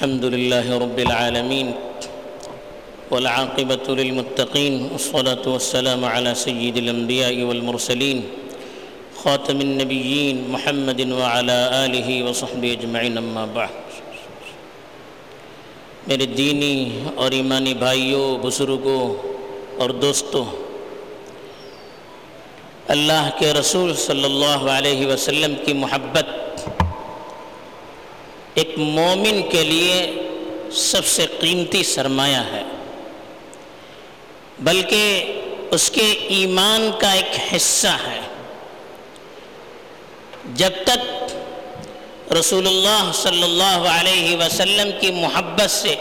الحمد لله رب العالمين والعاقبة للمتقين والصلاة والسلام على سيد الأنبياء والمرسلين خاتم النبيين محمد وعلى آله وصحبه أجمعين أما بعد. میرے دینی اور ایمانی بھائیوں، بزرگوں اور دوستوں، اللہ کے رسول صلی اللہ علیہ وسلم کی محبت مومن کے لیے سب سے قیمتی سرمایہ ہے۔ بلکہ اس کے ایمان کا ایک حصہ ہے۔ جب تک رسول اللہ صلی اللہ علیہ وسلم کی محبت سے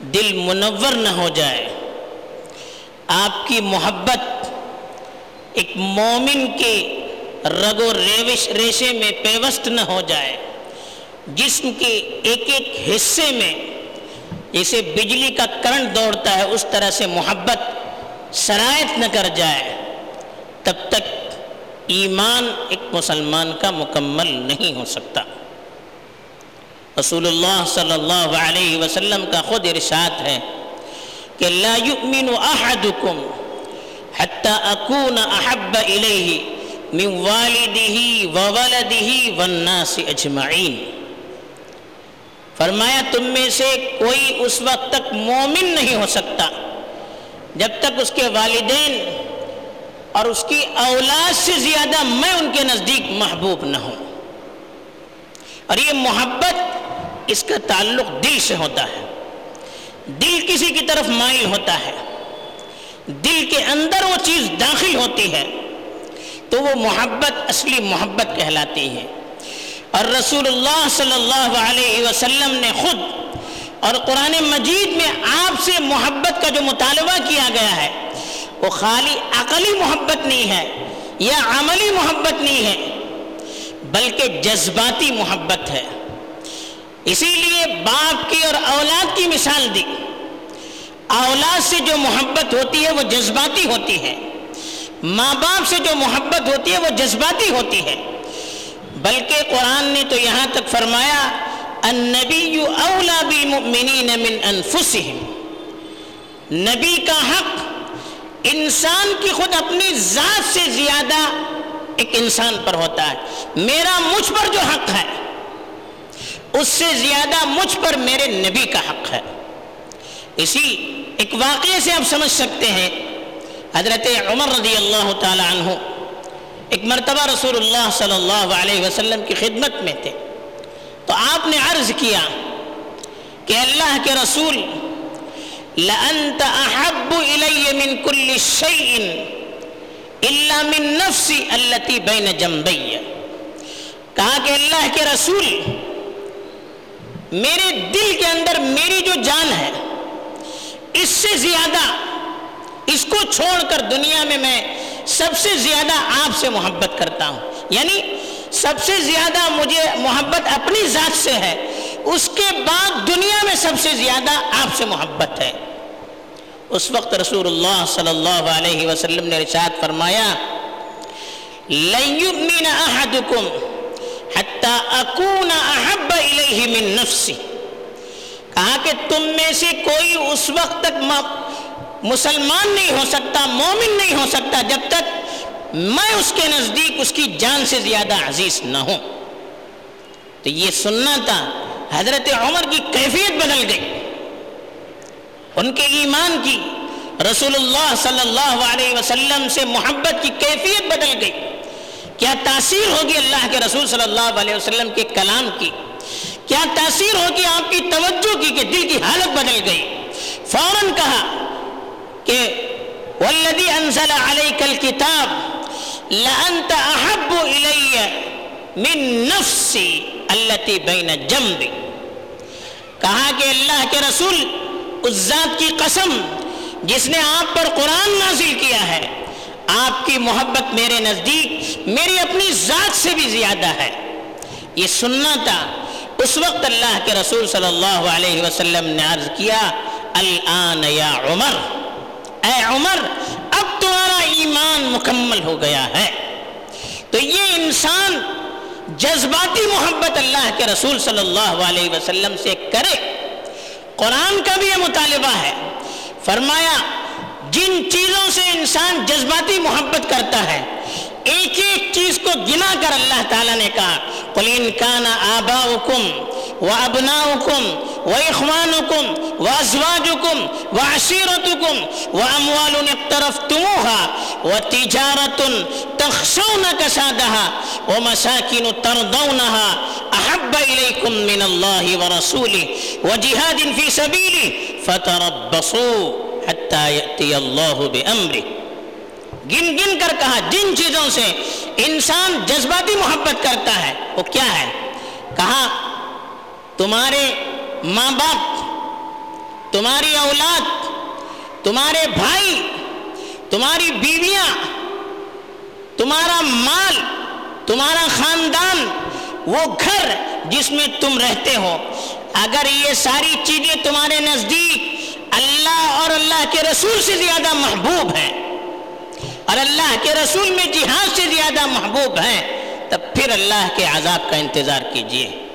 دل منور نہ ہو جائے، آپ کی محبت ایک مومن کے رگ و ریوش ریشے میں پیوست نہ ہو جائے۔ جسم کے ایک ایک حصے میں جیسے بجلی کا کرنٹ دوڑتا ہے، اس طرح سے محبت سرایت نہ کر جائے۔ تب تک ایمان ایک مسلمان کا مکمل نہیں ہو سکتا۔ رسول اللہ صلی اللہ علیہ وسلم کا خود ارشاد ہے کہ لا يؤمن احدكم حتى اكون احب اليه من والده وولده والناس اجمعين فرمایا، تم میں سے کوئی اس وقت تک مومن نہیں ہو سکتا جب تک اس کے والدین اور اس کی اولاد سے زیادہ میں ان کے نزدیک محبوب نہ ہوں۔ اور یہ محبت اس کا تعلق دل سے ہوتا ہے۔ دل کسی کی طرف مائل ہوتا ہے۔ دل کے اندر وہ چیز داخل ہوتی ہے تو وہ محبت، اصلی محبت کہلاتی ہے۔ اور رسول اللہ صلی اللہ علیہ وسلم نے خود اور قرآن مجید میں آپ سے محبت کا جو مطالبہ کیا گیا ہے، وہ خالی عقلی محبت نہیں ہے، یا عملی محبت نہیں ہے، بلکہ جذباتی محبت ہے۔ اسی لیے باپ کی اور اولاد کی مثال دی۔ اولاد سے جو محبت ہوتی ہے، وہ جذباتی ہوتی ہے۔ ماں باپ سے جو محبت ہوتی ہے، وہ جذباتی ہوتی ہے۔ بلکہ قرآن نے تو یہاں تک فرمایا، النبی اولا بالمؤمنین من انفسهم نبی کا حق، انسان کی خود اپنی ذات سے زیادہ ایک انسان پر ہوتا ہے۔ میرا مجھ پر جو حق ہے، اس سے زیادہ مجھ پر میرے نبی کا حق ہے۔ اسی ایک واقعے سے آپ سمجھ سکتے ہیں، حضرت عمر رضی اللہ تعالی عنہ۔ ایک مرتبہ رسول اللہ صلی اللہ علیہ وسلم کی خدمت میں تھے۔ تو آپ نے عرض کیا کہ اللہ کے رسول، لأنت أحب إلي من كل شيء إلا من نفسي التي بين جنبي۔ کہا کہ اللہ کے رسول، میرے دل کے اندر میری جو جان ہے، اس سے زیادہ اس کو چھوڑ کر دنیا میں میں سب سے زیادہ آپ سے محبت کرتا ہوں۔ یعنی سب سے زیادہ مجھے محبت اپنی ذات سے ہے، اس کے بعد دنیا میں سب سے زیادہ آپ سے محبت ہے۔ اس وقت رسول اللہ صلی اللہ علیہ وسلم نے رشاد فرمایا، لَن أَحَدُكُمْ حَتَّى أَكُونَ أَحَبَّ إِلَيْهِ مِن نَفْسِ کہا کہ تم میں سے کوئی اس وقت تک مسلمان نہیں ہو سکتا، مومن نہیں ہو سکتا جب تک میں اس کے نزدیک اس کی جان سے زیادہ عزیز نہ ہوں۔ تو یہ سننا تھا، حضرت عمر کی کیفیت بدل گئی۔ ان کے ایمان کی رسول اللہ صلی اللہ علیہ وسلم سے محبت کی کیفیت بدل گئی۔ کیا تاثیر ہوگی اللہ کے رسول صلی اللہ علیہ وسلم کے کلام کی؟ کیا تاثیر ہوگی آپ کی توجہ کی کہ دل کی حالت بدل گئی؟ فوراً کہا کہ والذی انزل علیک الكتاب لانت احب الی من نفسی التي بین جنبی کہا کہ اللہ کے رسول اس ذات کی قسم جس نے آپ پر قرآن نازل کیا ہے، آپ کی محبت میرے نزدیک میری اپنی ذات سے بھی زیادہ ہے۔ یہ سننا تھا۔ اس وقت اللہ کے رسول صلی اللہ علیہ وسلم نے عرض کیا، الان یا عمر۔ اے عمر، اب تمہارا ایمان مکمل ہو گیا ہے۔ تو یہ انسان جذباتی محبت اللہ کے رسول صلی اللہ علیہ وسلم سے کرے۔ قرآن کا بھی یہ مطالبہ ہے۔ فرمایا، جن چیزوں سے انسان جذباتی محبت کرتا ہے، ایک ایک چیز کو گنا کر اللہ تعالیٰ نے کہا۔ قل ان کان آباؤکم و ابناؤکم و اخوانکم و ازواجکم و عشیرتکم و اموال اقترفتموها و تجارت تخشون کسادها و مساکن ترضونها احب الیکم من اللہ و رسوله و جہاد فی سبیله فتربصوا حتی یأتی اللہ بأمره گن گن کر کہا، جن چیزوں سے انسان جذباتی محبت کرتا ہے، وہ کیا ہے؟ کہا تمہارے ماں باپ، تمہاری اولاد، تمہارے بھائی، تمہاری بیویاں، تمہارا مال، تمہارا خاندان، وہ گھر جس میں تم رہتے ہو۔ اگر یہ ساری چیزیں تمہارے نزدیک اللہ اور اللہ کے رسول سے زیادہ محبوب ہیں اور اللہ کے رسول میں جہاد سے زیادہ محبوب ہیں، تب پھر اللہ کے عذاب کا انتظار کیجیے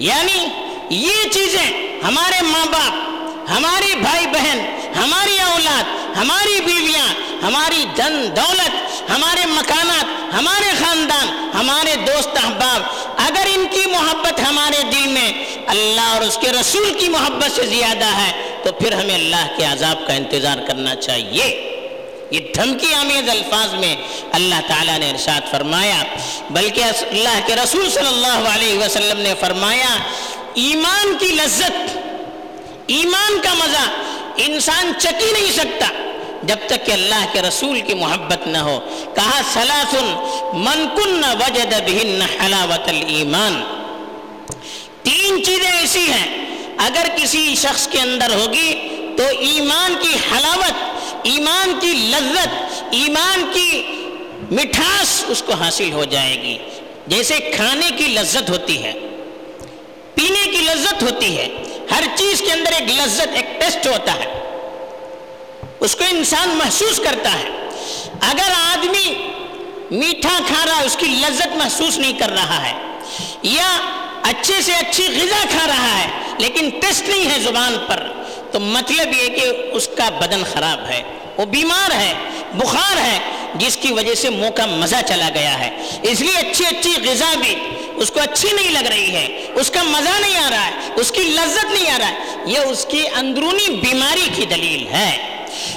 یعنی یہ چیزیں ہمارے ماں باپ، ہماری بھائی بہن، ہماری اولاد، ہماری بیویاں، ہماری دن دولت، ہمارے مکانات، ہمارے خاندان، ہمارے دوست احباب، اگر ان کی محبت ہمارے دل میں اللہ اور اس کے رسول کی محبت سے زیادہ ہے، تو پھر ہمیں اللہ کے عذاب کا انتظار کرنا چاہیے۔ یہ دھمکی آمیز الفاظ میں اللہ تعالیٰ نے ارشاد فرمایا، بلکہ اللہ کے رسول صلی اللہ علیہ وسلم نے فرمایا، ایمان کی لذت، ایمان کا مزہ انسان چکی نہیں سکتا جب تک کہ اللہ کے رسول کی محبت نہ ہو۔ کہا سلاسن من کن وجد بہن حلاوت الایمان۔ تین چیزیں ایسی ہیں، اگر کسی شخص کے اندر ہوگی تو ایمان کی حلاوت ایمان کی لذت، ایمان کی مٹھاس اس کو حاصل ہو جائے گی۔ جیسے کھانے کی لذت ہوتی ہے، پینے کی لذت ہوتی ہے، ہر چیز کے اندر ایک لذت، ایک ٹیسٹ ہوتا ہے۔ اس کو انسان محسوس کرتا ہے۔ اگر آدمی میٹھا کھا رہا ہے، اس کی لذت محسوس نہیں کر رہا ہے۔ یا اچھے سے اچھی غذا کھا رہا ہے، لیکن ٹیسٹ نہیں ہے زبان پر۔ تو مطلب یہ کہ اس کا بدن خراب ہے، وہ بیمار ہے، بخار ہے، جس کی وجہ سے منہ کا مزہ چلا گیا ہے۔ اس لیے اچھی اچھی غذا بھی اس کو اچھی نہیں لگ رہی ہے۔ اس کا مزہ نہیں آ رہا ہے، اس کی لذت نہیں آ رہا ہے۔ یہ اس کی اندرونی بیماری کی دلیل ہے۔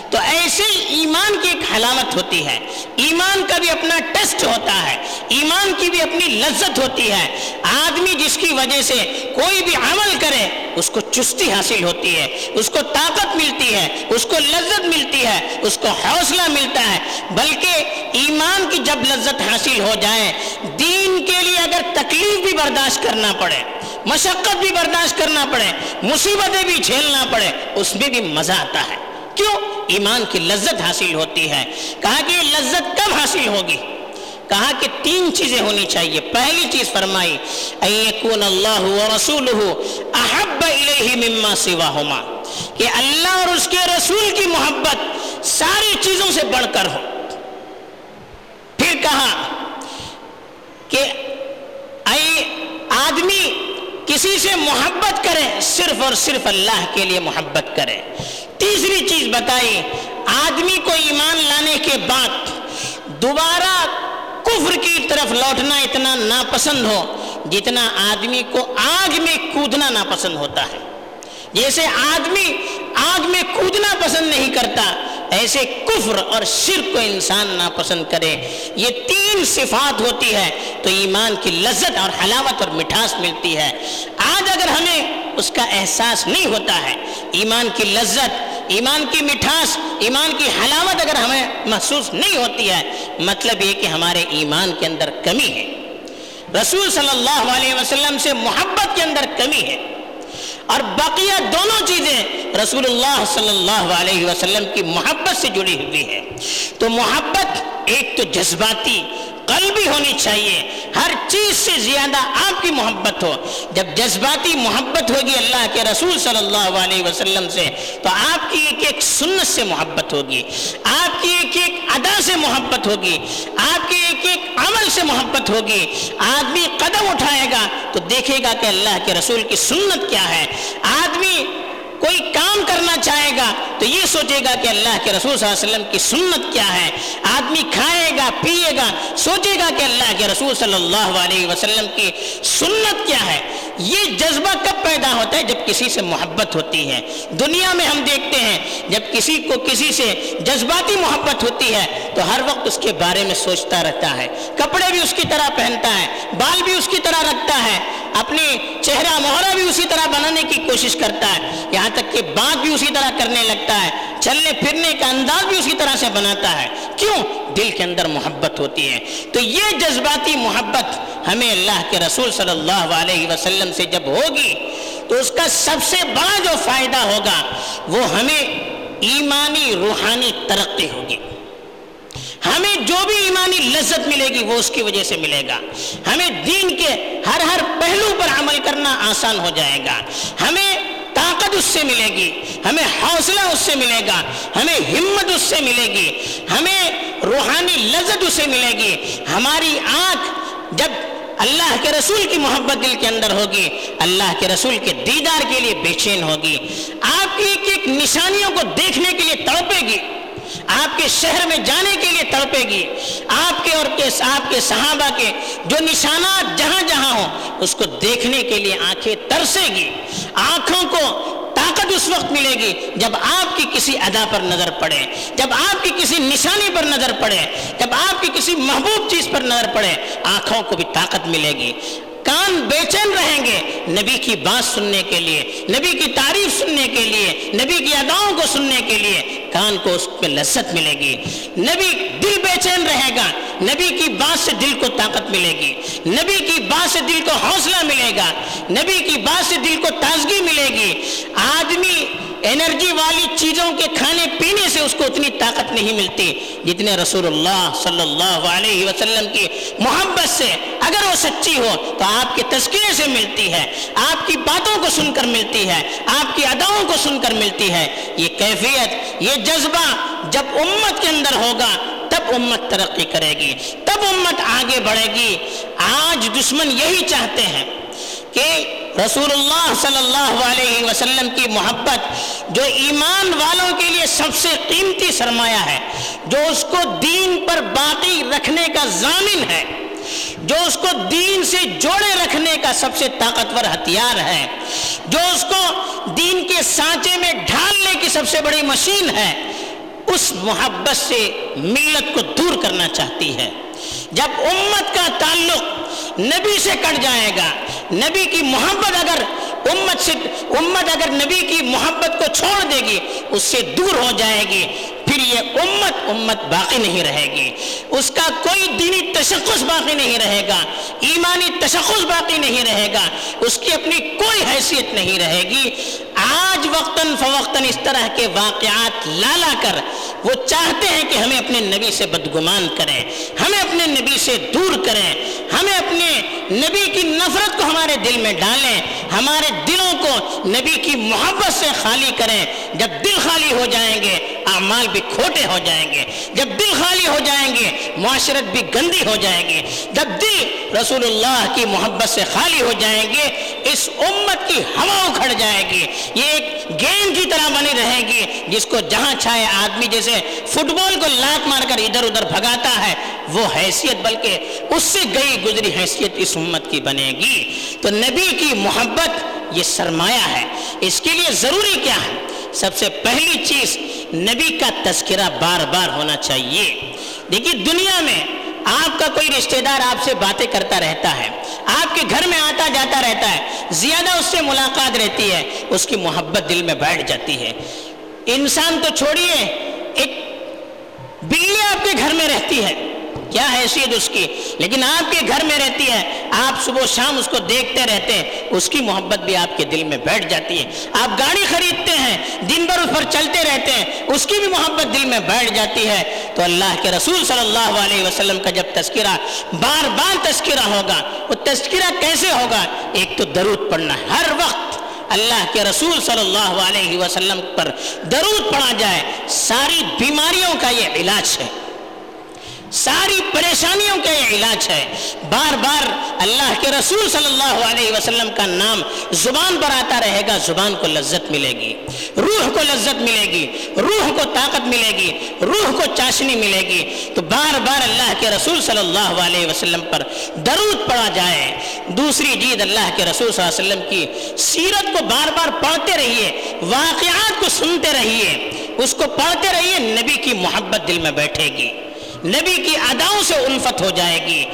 تو ایسے ایمان کی ایک حلاوت ہوتی ہے۔ ایمان کا بھی اپنا ٹیسٹ ہوتا ہے۔ ایمان کی بھی اپنی لذت ہوتی ہے۔ آدمی جس کی وجہ سے کوئی بھی عمل کرے، اس کو چستی حاصل ہوتی ہے۔ اس کو طاقت ملتی ہے۔ اس کو لذت ملتی ہے۔ اس کو حوصلہ ملتا ہے۔ بلکہ ایمان کی جب لذت حاصل ہو جائے، دین کے لیے اگر تکلیف بھی برداشت کرنا پڑے، مشقت بھی برداشت کرنا پڑے، مصیبتیں بھی جھیلنا پڑے، اس میں بھی مزہ آتا ہے۔ کیوں ایمان کی لذت حاصل ہوتی ہے؟ کہا کہ یہ لذت کب حاصل ہوگی؟ کہا کہ تین چیزیں ہونی چاہیے۔ پہلی چیز فرمائی ایکون اللہ و احب الیہ مما سواہما کہ اللہ اور اس کے رسول کی محبت ساری چیزوں سے بڑھ کر ہو۔ پھر کہا کہ اے آدمی، کسی سے محبت کرے، صرف اور صرف اللہ کے لیے محبت کرے۔ تیسری چیز بتائی۔ آدمی کو ایمان لانے کے بعد دوبارہ کفر کی طرف لوٹنا اتنا ناپسند ہو جتنا آدمی کو آگ میں کودنا ناپسند ہوتا ہے۔ جیسے آدمی آگ میں کودنا پسند نہیں کرتا، ایسے کفر اور شرک کو انسان ناپسند کرے۔ یہ تین صفات ہوتی ہے تو ایمان کی لذت اور حلاوت اور مٹھاس ملتی ہے۔ آج اگر ہمیں اس کا احساس نہیں ہوتا ہے، ایمان کی لذت ایمان کی مٹھاس، ایمان کی حلاوت اگر ہمیں محسوس نہیں ہوتی ہے مطلب یہ کہ ہمارے ایمان کے اندر کمی ہے۔ رسول صلی اللہ علیہ وسلم سے محبت کے اندر کمی ہے۔ اور بقیہ دونوں چیزیں رسول اللہ صلی اللہ علیہ وسلم کی محبت سے جڑی ہوئی ہے تو محبت ایک تو جذباتی قلبی ہونی چاہیے۔ ہر چیز سے زیادہ آپ کی محبت ہو۔ جب جذباتی محبت ہوگی اللہ کے رسول صلی اللہ علیہ وسلم سے، تو آپ کی ایک ایک سنت سے محبت ہوگی۔ آپ کی ایک ایک ادا سے محبت ہوگی۔ آپ کے سے محبت ہوگی، آدمی قدم اٹھائے گا تو دیکھے گا کہ اللہ کے رسول کی سنت کیا ہے۔ آدمی کوئی کام کرنا چاہے گا تو یہ سوچے گا کہ اللہ کے رسول صلی اللہ علیہ وسلم کی سنت کیا ہے؟ آدمی کھائے گا، پیے گا، سوچے گا کہ اللہ کے رسول صلی اللہ علیہ وسلم کی سنت کیا ہے؟ یہ جذبہ کب پیدا ہوتا ہے؟ جب کسی سے محبت ہوتی ہے۔ دنیا میں ہم دیکھتے ہیں، جب کسی کو کسی سے جذباتی محبت ہوتی ہے، تو ہر وقت اس کے بارے میں سوچتا رہتا ہے۔ کپڑے بھی اس کی طرح پہنتا ہے، بال بھی اس کی طرح رکھتا ہے۔ اپنی چہرہ مہرہ بھی اسی طرح بنانے کی کوشش کرتا ہے۔ یہاں تک کہ بات بھی اسی طرح کرنے لگتا ہے۔ چلنے پھرنے کا انداز بھی اسی طرح سے بناتا ہے۔ کیوں؟ دل کے اندر محبت ہوتی ہے۔ تو یہ جذباتی محبت ہمیں اللہ کے رسول صلی اللہ علیہ وسلم سے جب ہوگی، تو اس کا سب سے بڑا جو فائدہ ہوگا، وہ ہمیں ایمانی روحانی ترقی ہوگی۔ جو بھی ایمانی لذت ملے گی وہ اس کی وجہ سے ملے گا۔ ہمیں دین کے ہر ہر پہلو پر عمل کرنا آسان ہو جائے گا۔ ہمیں طاقت اس سے ملے گی، ہمیں حوصلہ اس سے ملے گا، ہمیں ہمت اس سے ملے گی، ہمیں روحانی لذت اس سے ملے گی۔ ہماری آنکھ جب اللہ کے رسول کی محبت دل کے اندر ہوگی، اللہ کے رسول کے دیدار کے لیے بے چین ہوگی۔ آپ کی ایک ایک نشانیوں کو دیکھنے کے لیے تڑپے گی۔ آپ کے شہر میں جانے کے لیے تڑپے گی۔ آپ کے اور آپ کے صحابہ کے جو نشانات جہاں جہاں ہوں، اس کو دیکھنے کے لیے آنکھیں ترسے گی۔ آنکھوں کو طاقت اس وقت ملے گی جب آپ کی کسی ادا پر نظر پڑے، جب آپ کی کسی نشانی پر نظر پڑے، جب آپ کی کسی محبوب چیز پر نظر پڑے، آنکھوں کو بھی طاقت ملے گی۔ کان بے چین رہیں گے نبی کی بات سننے کے لیے، نبی کی تعریف سننے کے لیے، نبی کی اداؤں کو سننے کے لیے کان کو اس پہ لذت ملے گی۔ نبی دل بے چین رہے گا۔ نبی کی بات سے دل کو طاقت ملے گی۔ نبی کی بات سے دل کو حوصلہ ملے گا۔ نبی کی بات سے دل کو تازگی ملے گی۔ آدمی انرجی والی چیزوں کے کھانے پینے سے اس کو اتنی طاقت نہیں ملتی جتنے رسول اللہ صلی اللہ علیہ وسلم کی محبت سے اگر وہ سچی ہو تو آپ کے تذکرے سے ملتی ہے، آپ کی باتوں کو سن کر ملتی ہے، آپ کی اداؤں کو سن کر ملتی ہے۔ یہ کیفیت، یہ جذبہ جب امت کے اندر ہوگا تب امت ترقی کرے گی، تب امت آگے بڑھے گی۔ آج دشمن یہی چاہتے ہیں کہ رسول اللہ صلی اللہ علیہ وسلم کی محبت جو ایمان والوں کے لیے سب سے قیمتی سرمایہ ہے، جو اس کو دین پر باقی رکھنے کا ضامن ہے، جو اس کو دین سے جوڑے رکھنے کا سب سے طاقتور ہتھیار ہے، جو اس کو دین کے سانچے میں ڈھالنے کی سب سے بڑی مشین ہے، اس محبت سے ملت کو دور کرنا چاہتی ہے۔ جب امت کا تعلق نبی سے کٹ جائے گا۔ نبی کی محبت اگر امت سے امت اگر نبی کی محبت کو چھوڑ دے گی، اس سے دور ہو جائے گی۔ پھر یہ امت امت باقی نہیں رہے گی۔ اس کا کوئی دینی تشخص باقی نہیں رہے گا۔ ایمانی تشخص باقی نہیں رہے گا۔ اس کی اپنی کوئی حیثیت نہیں رہے گی۔ آج وقتاً فوقتاً اس طرح کے واقعات لالا کر، وہ چاہتے ہیں کہ ہمیں اپنے نبی سے بدگمان کریں، ہمیں اپنے نبی سے دور کریں۔ ہمیں اپنے نبی کی نفرت کو ہمارے دل میں ڈالیں، ہمارے دلوں کو نبی کی محبت سے خالی کریں۔ جب دل خالی ہو جائیں گے اعمال بھی کھوٹے ہو جائیں گے، جب دل خالی ہو جائیں گے، معاشرت بھی گندی ہو جائے گی۔ جب دل رسول اللہ کی محبت سے خالی ہو جائیں گے، اس امت کی ہوا اکھڑ جائے گی۔ یہ ایک گیم کی طرح بنی رہے گی، جس کو جہاں چاہے آدمی جیسے فٹ بال کو لات مار کر ادھر ادھر بھگاتا ہے، وہ حیثیت بلکہ اس سے گئی گزری حیثیت اس امت کی بنے گی۔ تو نبی کی محبت یہ سرمایہ ہے۔ اس کے لیے ضروری کیا ہے؟ سب سے پہلی چیز نبی کا تذکرہ بار بار ہونا چاہیے۔ دیکھیے، دنیا میں آپ کا کوئی رشتہ دار آپ سے باتیں کرتا رہتا ہے، آپ کے گھر میں آتا جاتا رہتا ہے، زیادہ اس سے ملاقات رہتی ہے، اس کی محبت دل میں بیٹھ جاتی ہے۔ انسان تو چھوڑیے، ایک بلی آپ کے گھر میں رہتی ہے۔ کیا حیثیت اس کی؟ لیکن آپ کے گھر میں رہتی ہے آپ صبح شام اس کو دیکھتے رہتے ہیں، اس کی محبت بھی آپ کے دل میں بیٹھ جاتی ہے۔ آپ گاڑی خریدتے ہیں، دن بھر اس پر چلتے رہتے ہیں، اس کی بھی محبت دل میں بیٹھ جاتی ہے۔ تو اللہ کے رسول صلی اللہ علیہ وسلم کا جب تذکرہ بار بار تذکرہ ہوگا، وہ تذکرہ کیسے ہوگا؟ ایک تو درود پڑھنا، ہر وقت اللہ کے رسول صلی اللہ علیہ وسلم پر درود پڑھا جائے۔ ساری بیماریوں کا یہ علاج ہے۔ ساری پریشانیوں کا یہ علاج ہے۔ بار بار اللہ کے رسول صلی اللہ علیہ وسلم کا نام زبان پر آتا رہے گا، زبان کو لذت ملے گی۔ روح کو لذت ملے گی، روح کو طاقت ملے گی، روح کو چاشنی ملے گی۔ تو بار بار اللہ کے رسول صلی اللہ علیہ وسلم پر درود پڑا جائے۔ دوسری چیز اللہ کے رسول صلی اللہ علیہ وسلم کی سیرت کو بار بار پڑھتے رہیے، واقعات کو سنتے رہیے۔ اس کو پڑھتے رہیے، نبی کی محبت دل میں بیٹھے گی۔ نبی کی اداؤں سے الفت ہو جائے گی۔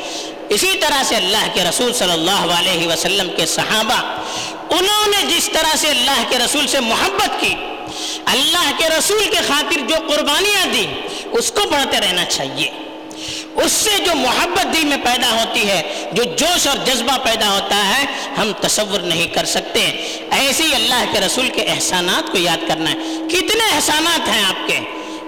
اسی طرح سے اللہ کے رسول صلی اللہ علیہ وسلم کے صحابہ، انہوں نے جس طرح سے اللہ کے رسول سے محبت کی، اللہ کے رسول کے خاطر جو قربانیاں دی اس کو بڑھتے رہنا چاہیے۔ اس سے جو محبت دل میں پیدا ہوتی ہے، جو جوش اور جذبہ پیدا ہوتا ہے، ہم تصور نہیں کر سکتے۔ ایسے ہی اللہ کے رسول کے احسانات کو یاد کرنا ہے۔ کتنے احسانات ہیں آپ کے۔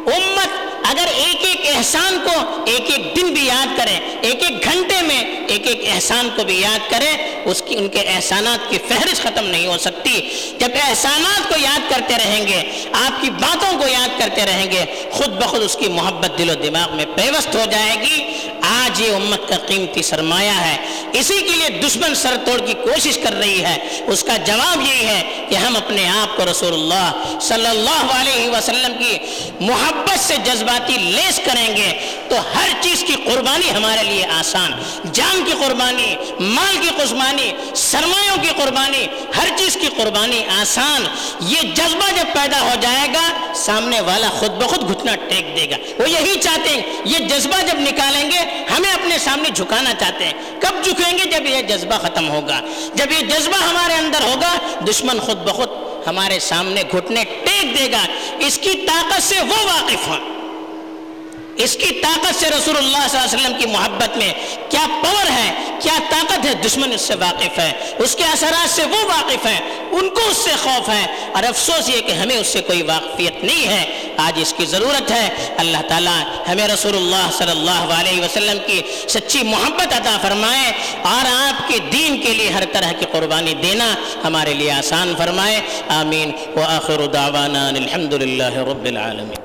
امت اگر ایک ایک احسان کو ایک ایک دن بھی یاد کریں، ایک ایک گھنٹے میں ایک ایک احسان کو بھی یاد کریں، اس کی، ان کے احسانات کی فہرست ختم نہیں ہو سکتی۔ جب احسانات کو یاد کرتے رہیں گے، آپ کی باتوں کو یاد کرتے رہیں گے، خود بخود اس کی محبت دل و دماغ میں پیوست ہو جائے گی۔ آپ آج یہ امت کا قیمتی سرمایہ ہے۔ اسی کے لیے دشمن سر توڑ کی کوشش کر رہی ہے۔ اس کا جواب یہی ہے کہ ہم اپنے آپ کو رسول اللہ صلی اللہ علیہ وسلم کی محبت سے جذباتی لیس کریں گے تو ہر چیز کی قربانی ہمارے لیے آسان۔ جان کی قربانی، مال کی قربانی، سرمایوں کی قربانی، ہر چیز کی قربانی آسان۔ یہ جذبہ جب پیدا ہو جائے گا، سامنے والا خود بخود گھٹنا ٹیک دے گا۔ وہ یہی چاہتے ہیں، یہ جذبہ جب نکالیں گے، ہم ہمیں اپنے سامنے جھکانا چاہتے ہیں۔ کب جھکیں گے؟ جب یہ جذبہ ختم ہوگا۔ جب یہ جذبہ ہمارے اندر ہوگا، دشمن خود بخود ہمارے سامنے گھٹنے ٹیک دے گا۔ اس کی طاقت سے وہ واقف ہوں۔ اس کی طاقت سے رسول اللہ صلی اللہ علیہ وسلم کی محبت میں کیا پاور ہے؟ کیا طاقت ہے؟ دشمن اس سے واقف ہے۔ اس کے اثرات سے وہ واقف ہیں ان کو اس سے خوف ہے۔ اور افسوس یہ کہ ہمیں اس سے کوئی واقفیت نہیں ہے۔ آج اس کی ضرورت ہے۔ اللہ تعالیٰ ہمیں رسول اللہ صلی اللہ علیہ وسلم کی سچی محبت عطا فرمائے اور آپ کے دین کے لیے ہر طرح کی قربانی دینا ہمارے لیے آسان فرمائے۔ آمین۔ وآخر دعوانا الحمد للہ رب العالمین۔